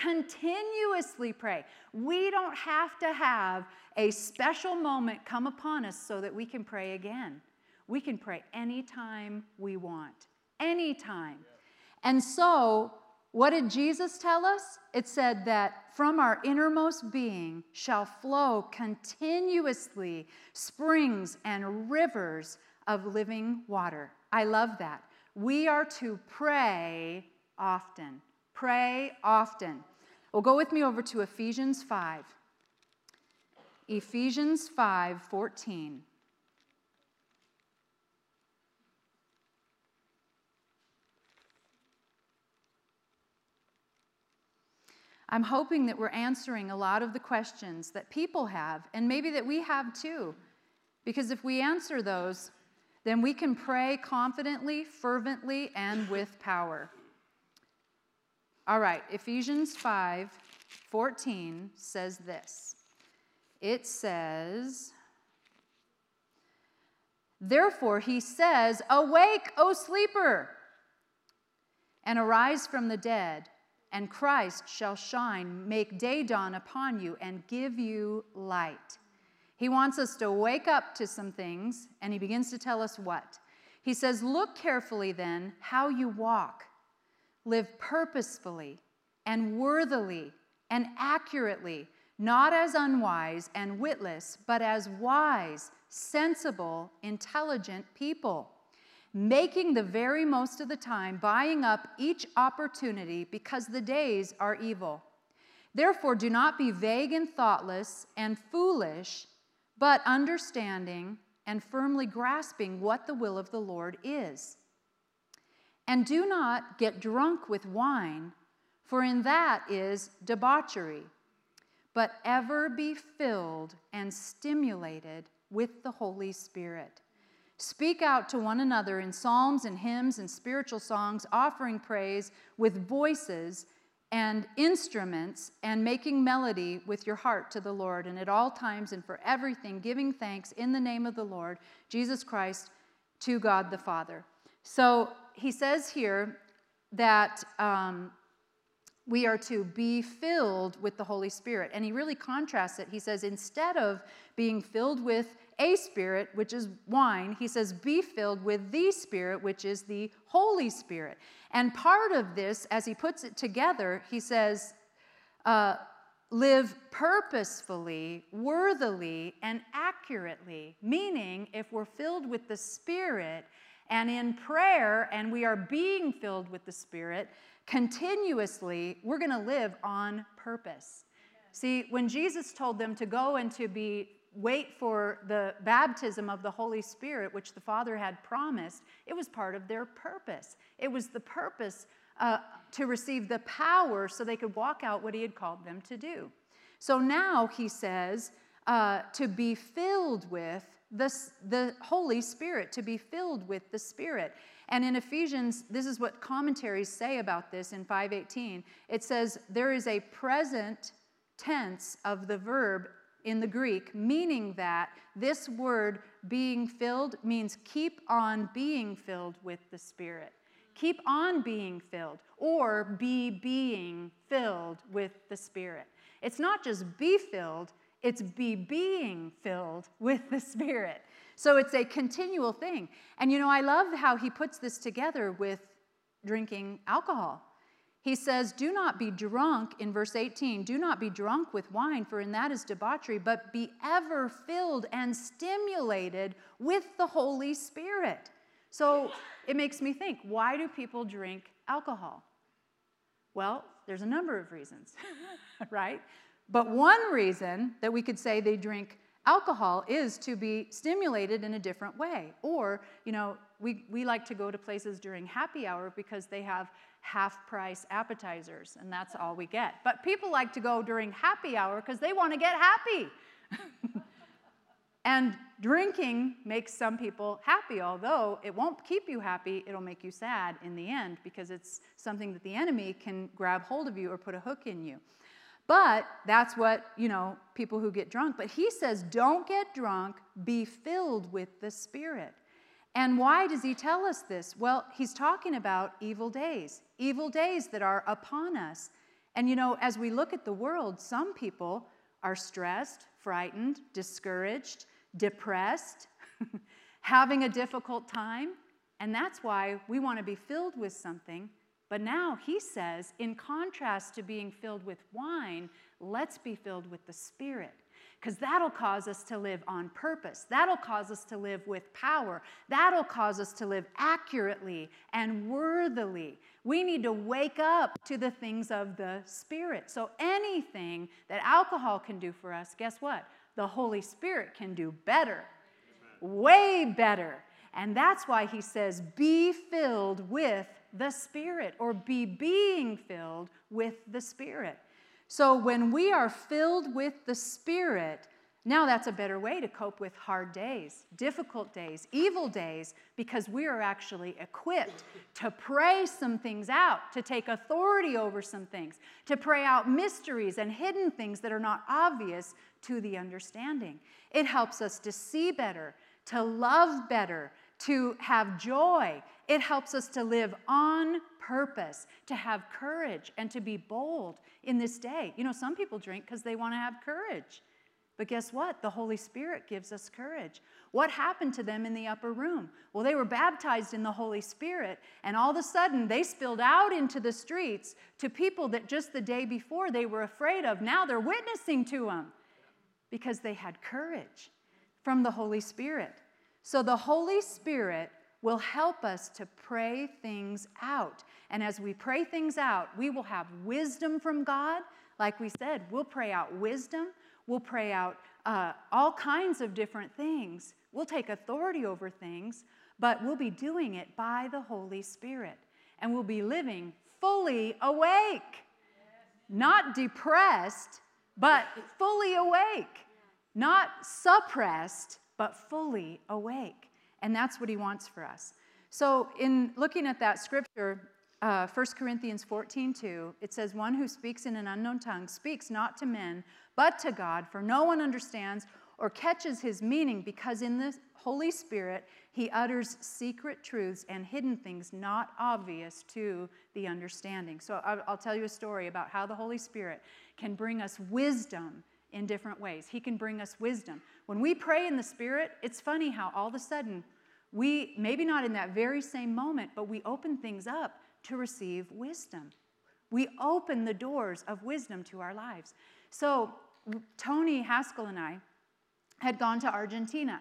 Continuously pray. We don't have to have a special moment come upon us so that we can pray again. We can pray anytime we want, anytime. And so what did Jesus tell us? It said that from our innermost being shall flow continuously springs and rivers of living water. I love that. We are to pray often. Pray often. Well, go with me over to Ephesians 5. Ephesians 5 14. I'm hoping that we're answering a lot of the questions that people have, and maybe that we have too. Because if we answer those, then we can pray confidently, fervently, and with power. All right, Ephesians 5 14 says this. It says, Therefore, he says, Awake, O sleeper, and arise from the dead and Christ shall shine, make day dawn upon you, and give you light. He wants us to wake up to some things, and he begins to tell us what. He says, Look carefully then how you walk. Live purposefully and worthily and accurately, not as unwise and witless, but as wise, sensible, intelligent people, making the very most of the time, buying up each opportunity because the days are evil. Therefore, do not be vague and thoughtless and foolish but understanding and firmly grasping what the will of the Lord is. And do not get drunk with wine, for in that is debauchery, but ever be filled and stimulated with the Holy Spirit. Speak out to one another in psalms and hymns and spiritual songs, offering praise with voices and instruments and making melody with your heart to the Lord, and at all times and for everything, giving thanks in the name of the Lord Jesus Christ to God the Father. So he says here that um, we are to be filled with the Holy Spirit. And he really contrasts it. He says, instead of being filled with a spirit, which is wine, he says, be filled with the Spirit, which is the Holy Spirit. And part of this, as he puts it together, he says, uh, live purposefully, worthily, and accurately. Meaning, if we're filled with the Spirit and in prayer and we are being filled with the Spirit continuously, we're going to live on purpose. See, when Jesus told them to go and to be wait for the baptism of the Holy Spirit, which the Father had promised, it was part of their purpose. It was the purpose uh, to receive the power so they could walk out what He had called them to do. So now He says uh, to be filled with the, the Holy Spirit, to be filled with the Spirit. And in Ephesians, this is what commentaries say about this in 518. It says, There is a present tense of the verb in the Greek, meaning that this word being filled means keep on being filled with the Spirit. Keep on being filled, or be being filled with the Spirit. It's not just be filled, it's be being filled with the Spirit. So it's a continual thing. And you know, I love how he puts this together with drinking alcohol. He says, Do not be drunk, in verse 18, do not be drunk with wine, for in that is debauchery, but be ever filled and stimulated with the Holy Spirit. So it makes me think why do people drink alcohol? Well, there's a number of reasons, [LAUGHS] right? But one reason that we could say they drink alcohol is to be stimulated in a different way. Or, you know, we, we like to go to places during happy hour because they have half price appetizers, and that's all we get. But people like to go during happy hour because they want to get happy. [LAUGHS] and drinking makes some people happy, although it won't keep you happy, it'll make you sad in the end because it's something that the enemy can grab hold of you or put a hook in you. But that's what, you know, people who get drunk. But he says, don't get drunk, be filled with the Spirit. And why does he tell us this? Well, he's talking about evil days, evil days that are upon us. And you know, as we look at the world, some people are stressed, frightened, discouraged, depressed, [LAUGHS] having a difficult time. And that's why we want to be filled with something. But now he says, in contrast to being filled with wine, let's be filled with the Spirit because that'll cause us to live on purpose. That'll cause us to live with power. That'll cause us to live accurately and worthily. We need to wake up to the things of the Spirit. So, anything that alcohol can do for us, guess what? The Holy Spirit can do better, way better. And that's why he says, be filled with the Spirit or be being filled with the Spirit. So when we are filled with the Spirit, now that's a better way to cope with hard days, difficult days, evil days, because we are actually equipped to pray some things out, to take authority over some things, to pray out mysteries and hidden things that are not obvious to the understanding. It helps us to see better, to love better, to have joy, It helps us to live on purpose, to have courage, and to be bold in this day. You know, some people drink because they want to have courage. But guess what? The Holy Spirit gives us courage. What happened to them in the upper room? Well, they were baptized in the Holy Spirit, and all of a sudden they spilled out into the streets to people that just the day before they were afraid of. Now they're witnessing to them because they had courage from the Holy Spirit. So the Holy Spirit will help us to pray things out. And as we pray things out, we will have wisdom from God. Like we said, we'll pray out wisdom. We'll pray out uh, all kinds of different things. We'll take authority over things, but we'll be doing it by the Holy Spirit. And we'll be living fully awake, not depressed, but fully awake, not suppressed, but fully awake. And that's what he wants for us. So, in looking at that scripture, uh, 1 Corinthians 14, 2, it says, One who speaks in an unknown tongue speaks not to men, but to God, for no one understands or catches his meaning, because in the Holy Spirit he utters secret truths and hidden things not obvious to the understanding. So I'll tell you a story about how the Holy Spirit can bring us wisdom in different ways. He can bring us wisdom. When we pray in the Spirit, it's funny how all of a sudden we, maybe not in that very same moment, but we open things up to receive wisdom. We open the doors of wisdom to our lives. So, Tony Haskell and I had gone to Argentina.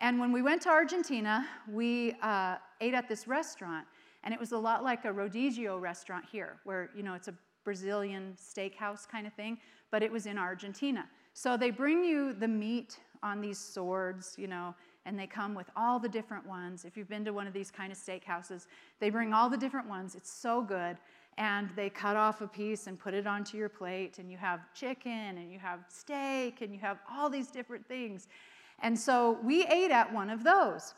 And when we went to Argentina, we uh, ate at this restaurant, and it was a lot like a Rodizio restaurant here, where, you know, it's a Brazilian steakhouse kind of thing, but it was in Argentina. So they bring you the meat on these swords, you know, and they come with all the different ones. If you've been to one of these kind of steakhouses, they bring all the different ones. It's so good. And they cut off a piece and put it onto your plate, and you have chicken, and you have steak, and you have all these different things. And so we ate at one of those.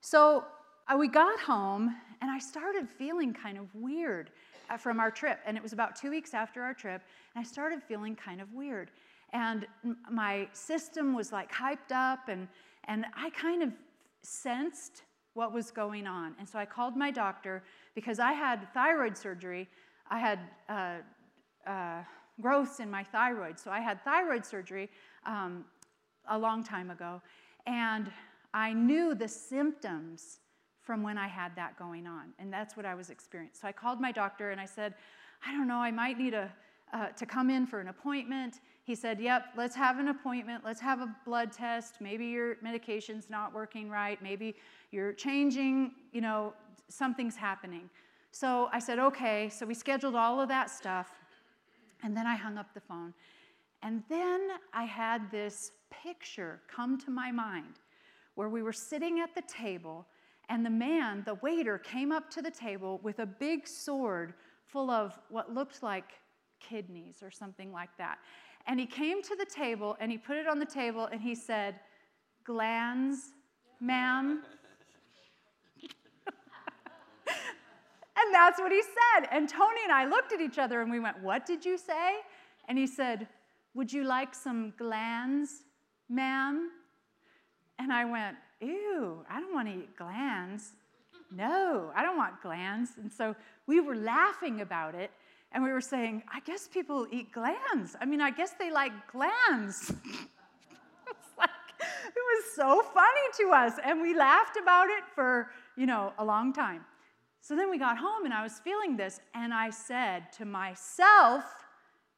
So uh, we got home, and I started feeling kind of weird from our trip. And it was about two weeks after our trip, and I started feeling kind of weird. And my system was like hyped up, and and I kind of sensed what was going on. And so I called my doctor because I had thyroid surgery. I had uh, uh, growths in my thyroid. So I had thyroid surgery um, a long time ago. And I knew the symptoms from when I had that going on. And that's what I was experiencing. So I called my doctor and I said, I don't know, I might need a, uh, to come in for an appointment. He said, Yep, let's have an appointment. Let's have a blood test. Maybe your medication's not working right. Maybe you're changing, you know, something's happening. So I said, Okay. So we scheduled all of that stuff. And then I hung up the phone. And then I had this picture come to my mind where we were sitting at the table, and the man, the waiter, came up to the table with a big sword full of what looked like kidneys or something like that. And he came to the table and he put it on the table and he said, Glands, ma'am. [LAUGHS] and that's what he said. And Tony and I looked at each other and we went, What did you say? And he said, Would you like some glands, ma'am? And I went, Ew, I don't want to eat glands. No, I don't want glands. And so we were laughing about it and we were saying, I guess people eat glands. I mean, I guess they like glands. [LAUGHS] it was so funny to us. And we laughed about it for, you know, a long time. So then we got home and I was feeling this, and I said to myself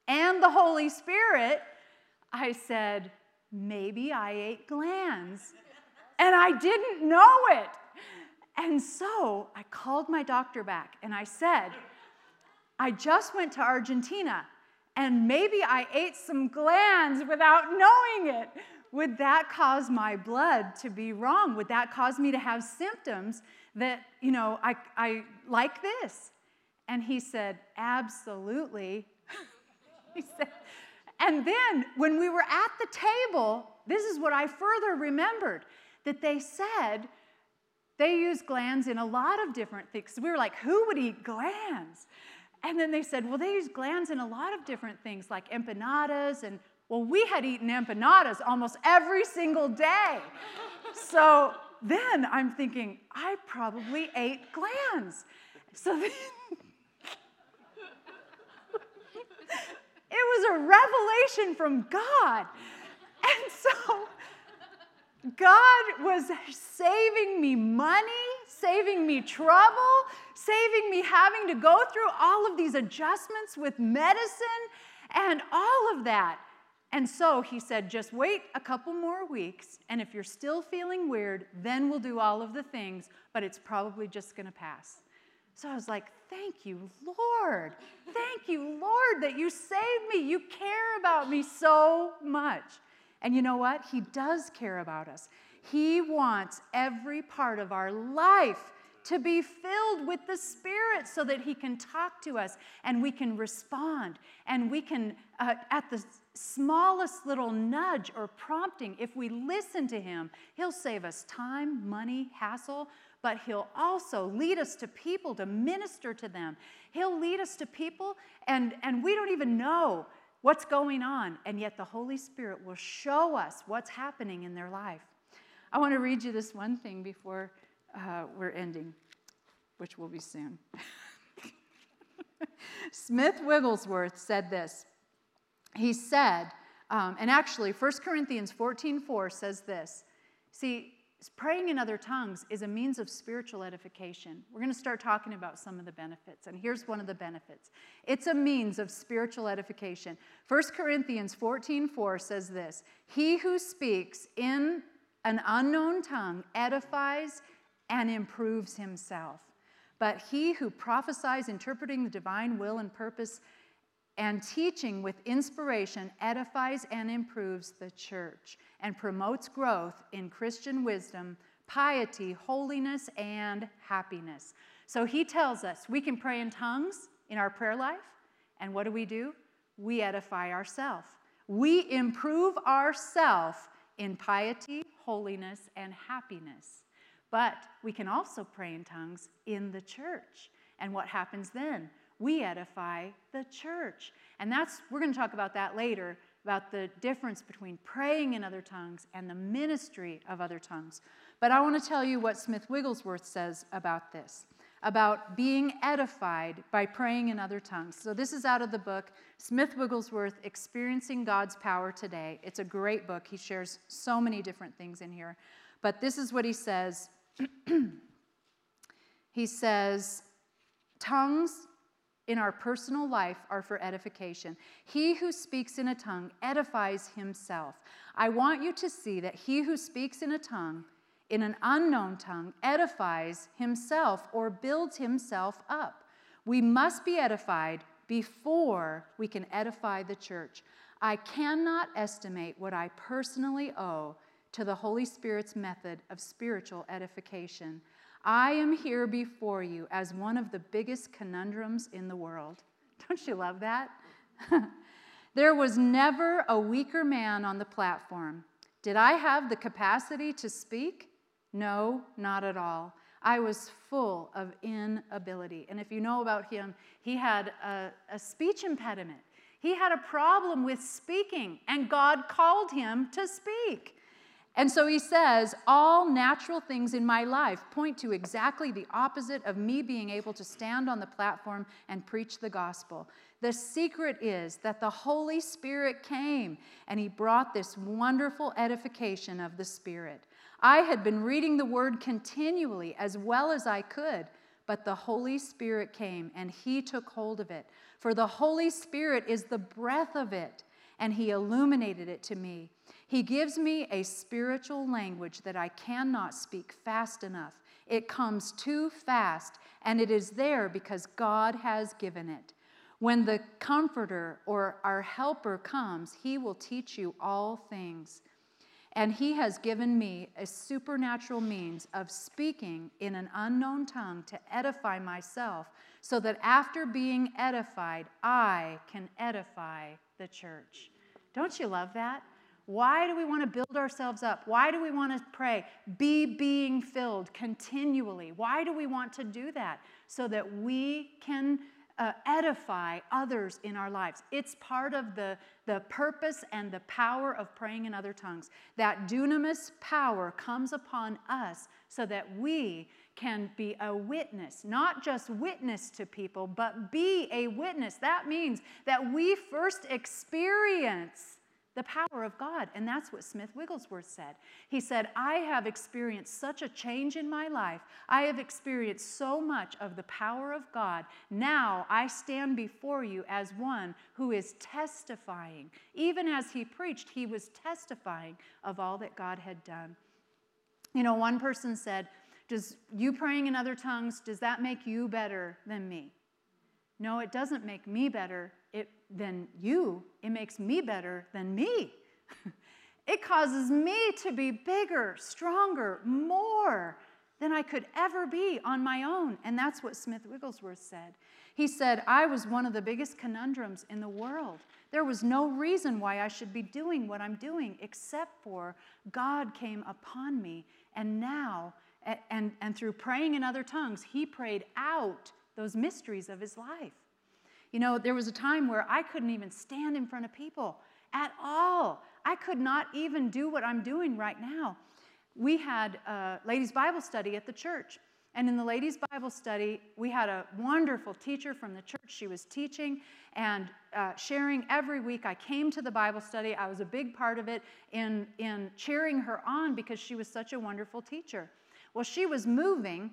and the Holy Spirit, I said, maybe I ate glands. And I didn't know it. And so I called my doctor back and I said, I just went to Argentina and maybe I ate some glands without knowing it. Would that cause my blood to be wrong? Would that cause me to have symptoms that, you know, I, I like this? And he said, Absolutely. [LAUGHS] he said, and then when we were at the table, this is what I further remembered that they said they use glands in a lot of different things. We were like, who would eat glands? And then they said, well, they use glands in a lot of different things, like empanadas. And well, we had eaten empanadas almost every single day. so then I'm thinking, I probably ate glands. So then, [LAUGHS] it was a revelation from God. And so God was saving me money, saving me trouble, saving me having to go through all of these adjustments with medicine and all of that. And so he said, just wait a couple more weeks, and if you're still feeling weird, then we'll do all of the things, but it's probably just gonna pass. So I was like, thank you, Lord. Thank you, Lord, that you saved me. You care about me so much. And you know what? He does care about us. He wants every part of our life to be filled with the Spirit so that He can talk to us and we can respond and we can, uh, at the smallest little nudge or prompting, if we listen to Him, He'll save us time, money, hassle, but He'll also lead us to people to minister to them. He'll lead us to people, and, and we don't even know what's going on, and yet the Holy Spirit will show us what's happening in their life. I want to read you this one thing before uh, we're ending, which will be soon. [LAUGHS] Smith Wigglesworth said this. He said, um, and actually, 1 Corinthians 14 4 says this. See, praying in other tongues is a means of spiritual edification. We're going to start talking about some of the benefits, and here's one of the benefits it's a means of spiritual edification. 1 Corinthians 14 4 says this He who speaks in an unknown tongue edifies and improves himself. But he who prophesies, interpreting the divine will and purpose, and teaching with inspiration edifies and improves the church and promotes growth in Christian wisdom, piety, holiness, and happiness. So he tells us we can pray in tongues in our prayer life, and what do we do? We edify ourselves. We improve ourselves in piety, holiness, and happiness. But we can also pray in tongues in the church. And what happens then? We edify the church. And that's, we're going to talk about that later, about the difference between praying in other tongues and the ministry of other tongues. But I want to tell you what Smith Wigglesworth says about this about being edified by praying in other tongues. So, this is out of the book Smith Wigglesworth Experiencing God's Power Today. It's a great book. He shares so many different things in here. But this is what he says [CLEARS THROAT] He says, Tongues in our personal life are for edification. He who speaks in a tongue edifies himself. I want you to see that he who speaks in a tongue in an unknown tongue edifies himself or builds himself up. We must be edified before we can edify the church. I cannot estimate what I personally owe to the Holy Spirit's method of spiritual edification. I am here before you as one of the biggest conundrums in the world. [LAUGHS] Don't you love that? [LAUGHS] there was never a weaker man on the platform. Did I have the capacity to speak? No, not at all. I was full of inability. And if you know about him, he had a, a, speech impediment. He had a problem with speaking, and God called him to speak. And so he says, All natural things in my life point to exactly the opposite of me being able to stand on the platform and preach the gospel. The secret is that the Holy Spirit came and he brought this wonderful edification of the Spirit. I had been reading the word continually as well as I could, but the Holy Spirit came and he took hold of it. For the Holy Spirit is the breath of it, and he illuminated it to me. He gives me a spiritual language that I cannot speak fast enough. It comes too fast, and it is there because God has given it. When the Comforter or our Helper comes, He will teach you all things. And he has given me a supernatural means of speaking in an unknown tongue to edify myself, so that after being edified, I can edify the church. Don't you love that? Why do we want to build ourselves up? Why do we want to pray? Be being filled continually. Why do we want to do that? So that we can uh, edify others in our lives. It's part of the, the purpose and the power of praying in other tongues. That dunamis power comes upon us so that we can be a witness, not just witness to people, but be a witness. That means that we first experience the power of God. And that's what Smith Wigglesworth said. He said, I have experienced such a change in my life. I have experienced so much of the power of God. Now I stand before you as one who is testifying. Even as he preached, he was testifying of all that God had done. You know, one person said, Does you praying in other tongues, does that make you better than me? No, it doesn't make me better than you. It makes me better than me. [LAUGHS] it causes me to be bigger, stronger, more than I could ever be on my own. And that's what Smith Wigglesworth said. He said, I was one of the biggest conundrums in the world. There was no reason why I should be doing what I'm doing except for God came upon me. And now, and, and through praying in other tongues, he prayed out those mysteries of his life. You know, there was a time where I couldn't even stand in front of people at all. I could not even do what I'm doing right now. We had a ladies' Bible study at the church. And in the ladies' Bible study, we had a wonderful teacher from the church. She was teaching and uh, sharing every week. I came to the Bible study. I was a big part of it in, in cheering her on because she was such a wonderful teacher. Well, she was moving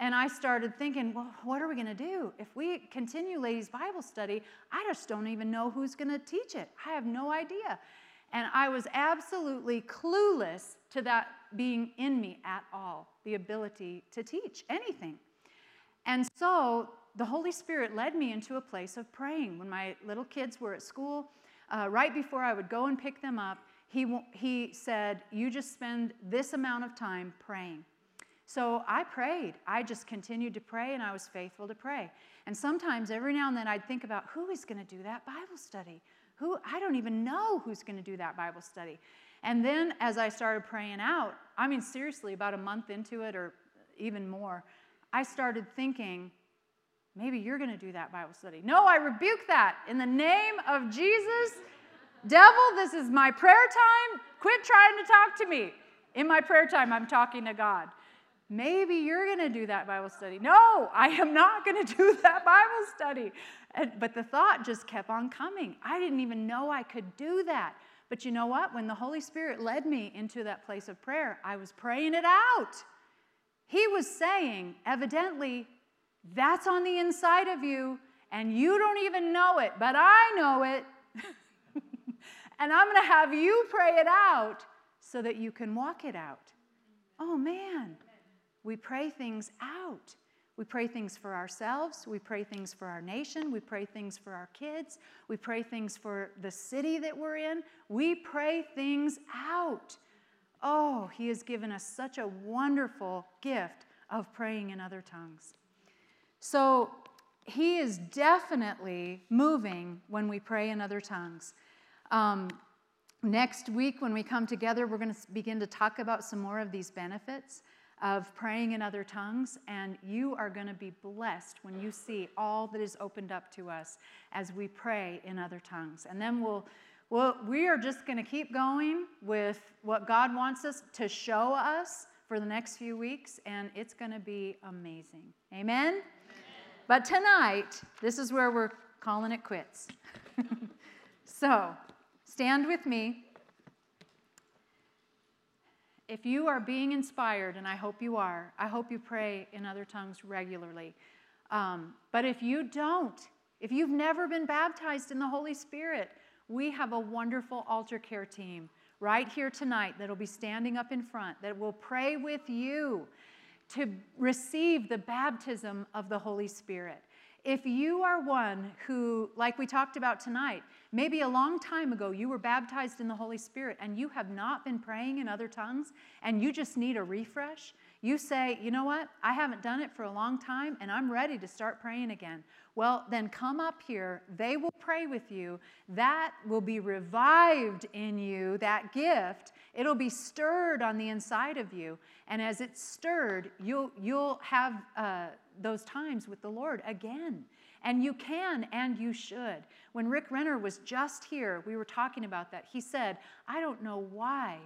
and I started thinking, well, what are we going to do? If we continue ladies' Bible study, I just don't even know who's going to teach it. I have no idea. And I was absolutely clueless to that being in me at all, the ability to teach anything. And so the Holy Spirit led me into a place of praying. When my little kids were at school, uh, right before I would go and pick them up, he, he said, You just spend this amount of time praying. So I prayed. I just continued to pray and I was faithful to pray. And sometimes every now and then I'd think about who is going to do that Bible study? Who I don't even know who's going to do that Bible study. And then as I started praying out, I mean seriously about a month into it or even more, I started thinking maybe you're going to do that Bible study. No, I rebuke that in the name of Jesus. Devil, this is my prayer time. Quit trying to talk to me. In my prayer time, I'm talking to God. Maybe you're going to do that Bible study. No, I am not going to do [LAUGHS] that Bible study. But the thought just kept on coming. I didn't even know I could do that. But you know what? When the Holy Spirit led me into that place of prayer, I was praying it out. He was saying, evidently, that's on the inside of you, and you don't even know it, but I know it. [LAUGHS] and I'm going to have you pray it out so that you can walk it out. Oh, man. We pray things out. We pray things for ourselves. We pray things for our nation. We pray things for our kids. We pray things for the city that we're in. We pray things out. Oh, He has given us such a wonderful gift of praying in other tongues. So, He is definitely moving when we pray in other tongues. Um, next week, when we come together, we're going to begin to talk about some more of these benefits of praying in other tongues, and you are going to be blessed when you see all that is opened up to us as we pray in other tongues. And then we'll, well, we are just going to keep going with what God wants us to show us for the next few weeks, and it's going to be amazing. Amen? Amen? But tonight, this is where we're calling it quits. [LAUGHS] so, stand with me if you are being inspired, and I hope you are, I hope you pray in other tongues regularly. Um, but if you don't, if you've never been baptized in the Holy Spirit, we have a wonderful altar care team right here tonight that'll be standing up in front that will pray with you to receive the baptism of the Holy Spirit. If you are one who, like we talked about tonight, maybe a long time ago you were baptized in the Holy Spirit and you have not been praying in other tongues and you just need a refresh, you say, you know what, I haven't done it for a long time and I'm ready to start praying again. Well, then come up here. They will pray with you. That will be revived in you, that gift. It'll be stirred on the inside of you. And as it's stirred, you'll, you'll have. Uh, those times with the Lord again. And you can and you should. When Rick Renner was just here, we were talking about that. He said, I don't know why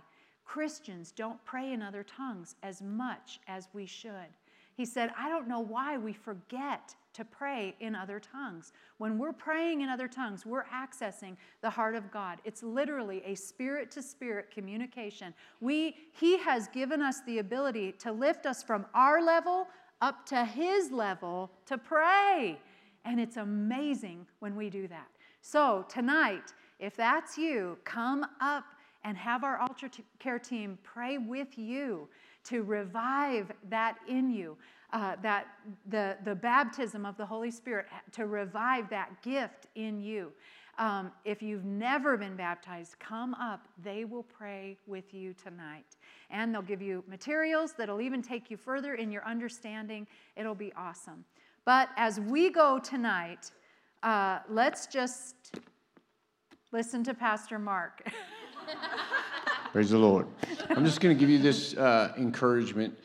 Christians don't pray in other tongues as much as we should. He said, I don't know why we forget to pray in other tongues. When we're praying in other tongues, we're accessing the heart of God. It's literally a spirit to spirit communication. We, he has given us the ability to lift us from our level up to His level to pray. And it's amazing when we do that. So, tonight, if that's you, come up and have our altar care team pray with you to revive that in you, uh, that the, the baptism of the Holy Spirit, to revive that gift in you. Um, if you've never been baptized, come up. They will pray with you tonight. And they'll give you materials that'll even take you further in your understanding. It'll be awesome. But as we go tonight, uh, let's just listen to Pastor Mark. [LAUGHS] Praise the Lord. I'm just going to give you this uh, encouragement.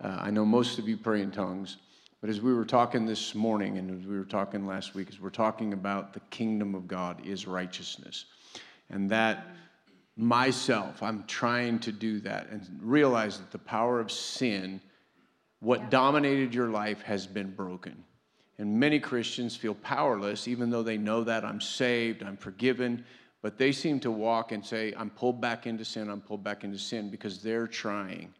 Uh, I know most of you pray in tongues, but as we were talking this morning and as we were talking last week, as we're talking about the kingdom of God is righteousness. And that myself, I'm trying to do that and realize that the power of sin, what dominated your life, has been broken. And many Christians feel powerless, even though they know that I'm saved, I'm forgiven, but they seem to walk and say, I'm pulled back into sin, I'm pulled back into sin because they're trying.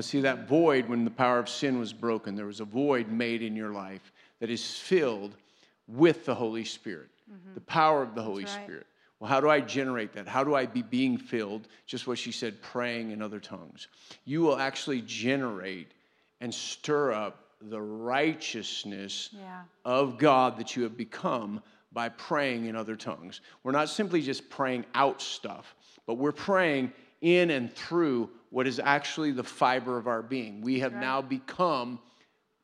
But see, that void, when the power of sin was broken, there was a void made in your life that is filled with the Holy Spirit, mm-hmm. the power of the Holy right. Spirit. Well, how do I generate that? How do I be being filled? Just what she said, praying in other tongues. You will actually generate and stir up the righteousness yeah. of God that you have become by praying in other tongues. We're not simply just praying out stuff, but we're praying in and through what is actually the fiber of our being. We have right. now become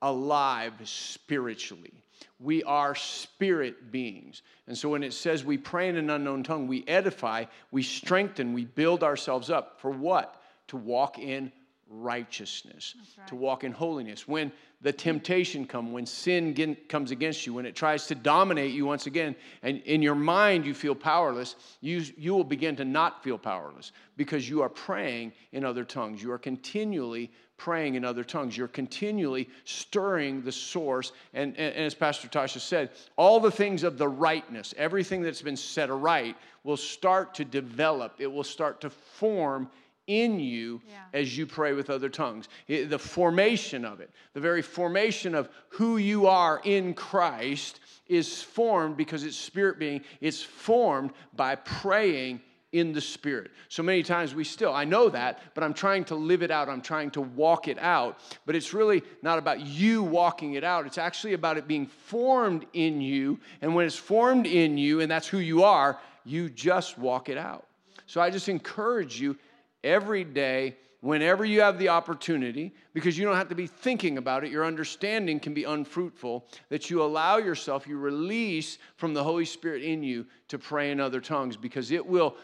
alive spiritually. We are spirit beings. And so when it says we pray in an unknown tongue, we edify, we strengthen, we build ourselves up. For what? To walk in righteousness, right. to walk in holiness. When the temptation comes, when sin comes against you, when it tries to dominate you once again, and in your mind you feel powerless, you, you will begin to not feel powerless because you are praying in other tongues. You are continually praying in other tongues. You're continually stirring the source. And, and, and as Pastor Tasha said, all the things of the rightness, everything that's been set aright, will start to develop, it will start to form in you yeah. as you pray with other tongues. The formation of it, the very formation of who you are in Christ is formed because it's spirit being, it's formed by praying in the spirit. So many times we still, I know that, but I'm trying to live it out. I'm trying to walk it out. But it's really not about you walking it out. It's actually about it being formed in you. And when it's formed in you and that's who you are, you just walk it out. So I just encourage you every day, whenever you have the opportunity, because you don't have to be thinking about it, your understanding can be unfruitful, that you allow yourself, you release from the Holy Spirit in you to pray in other tongues, because it will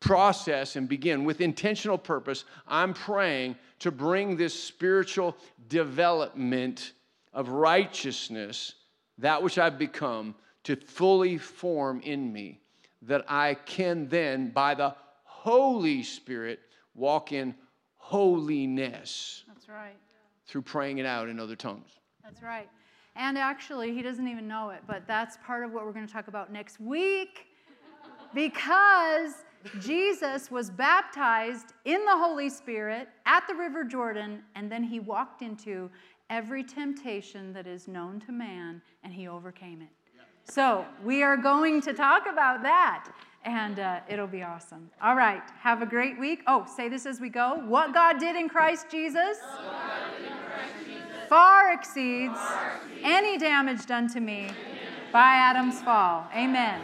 process and begin with intentional purpose. I'm praying to bring this spiritual development of righteousness, that which I've become, to fully form in me, that I can then, by the Holy Spirit, walk in holiness. That's right. Through praying it out in other tongues. That's right. And actually, he doesn't even know it, but that's part of what we're going to talk about next week because Jesus was baptized in the Holy Spirit at the River Jordan, and then he walked into every temptation that is known to man, and he overcame it. So, we are going to talk about that and uh, it'll be awesome. All right, have a great week. Oh, say this as we go. What God did in Christ Jesus, Christ Jesus far, exceeds far exceeds any damage done to me by Adam's fall. Amen.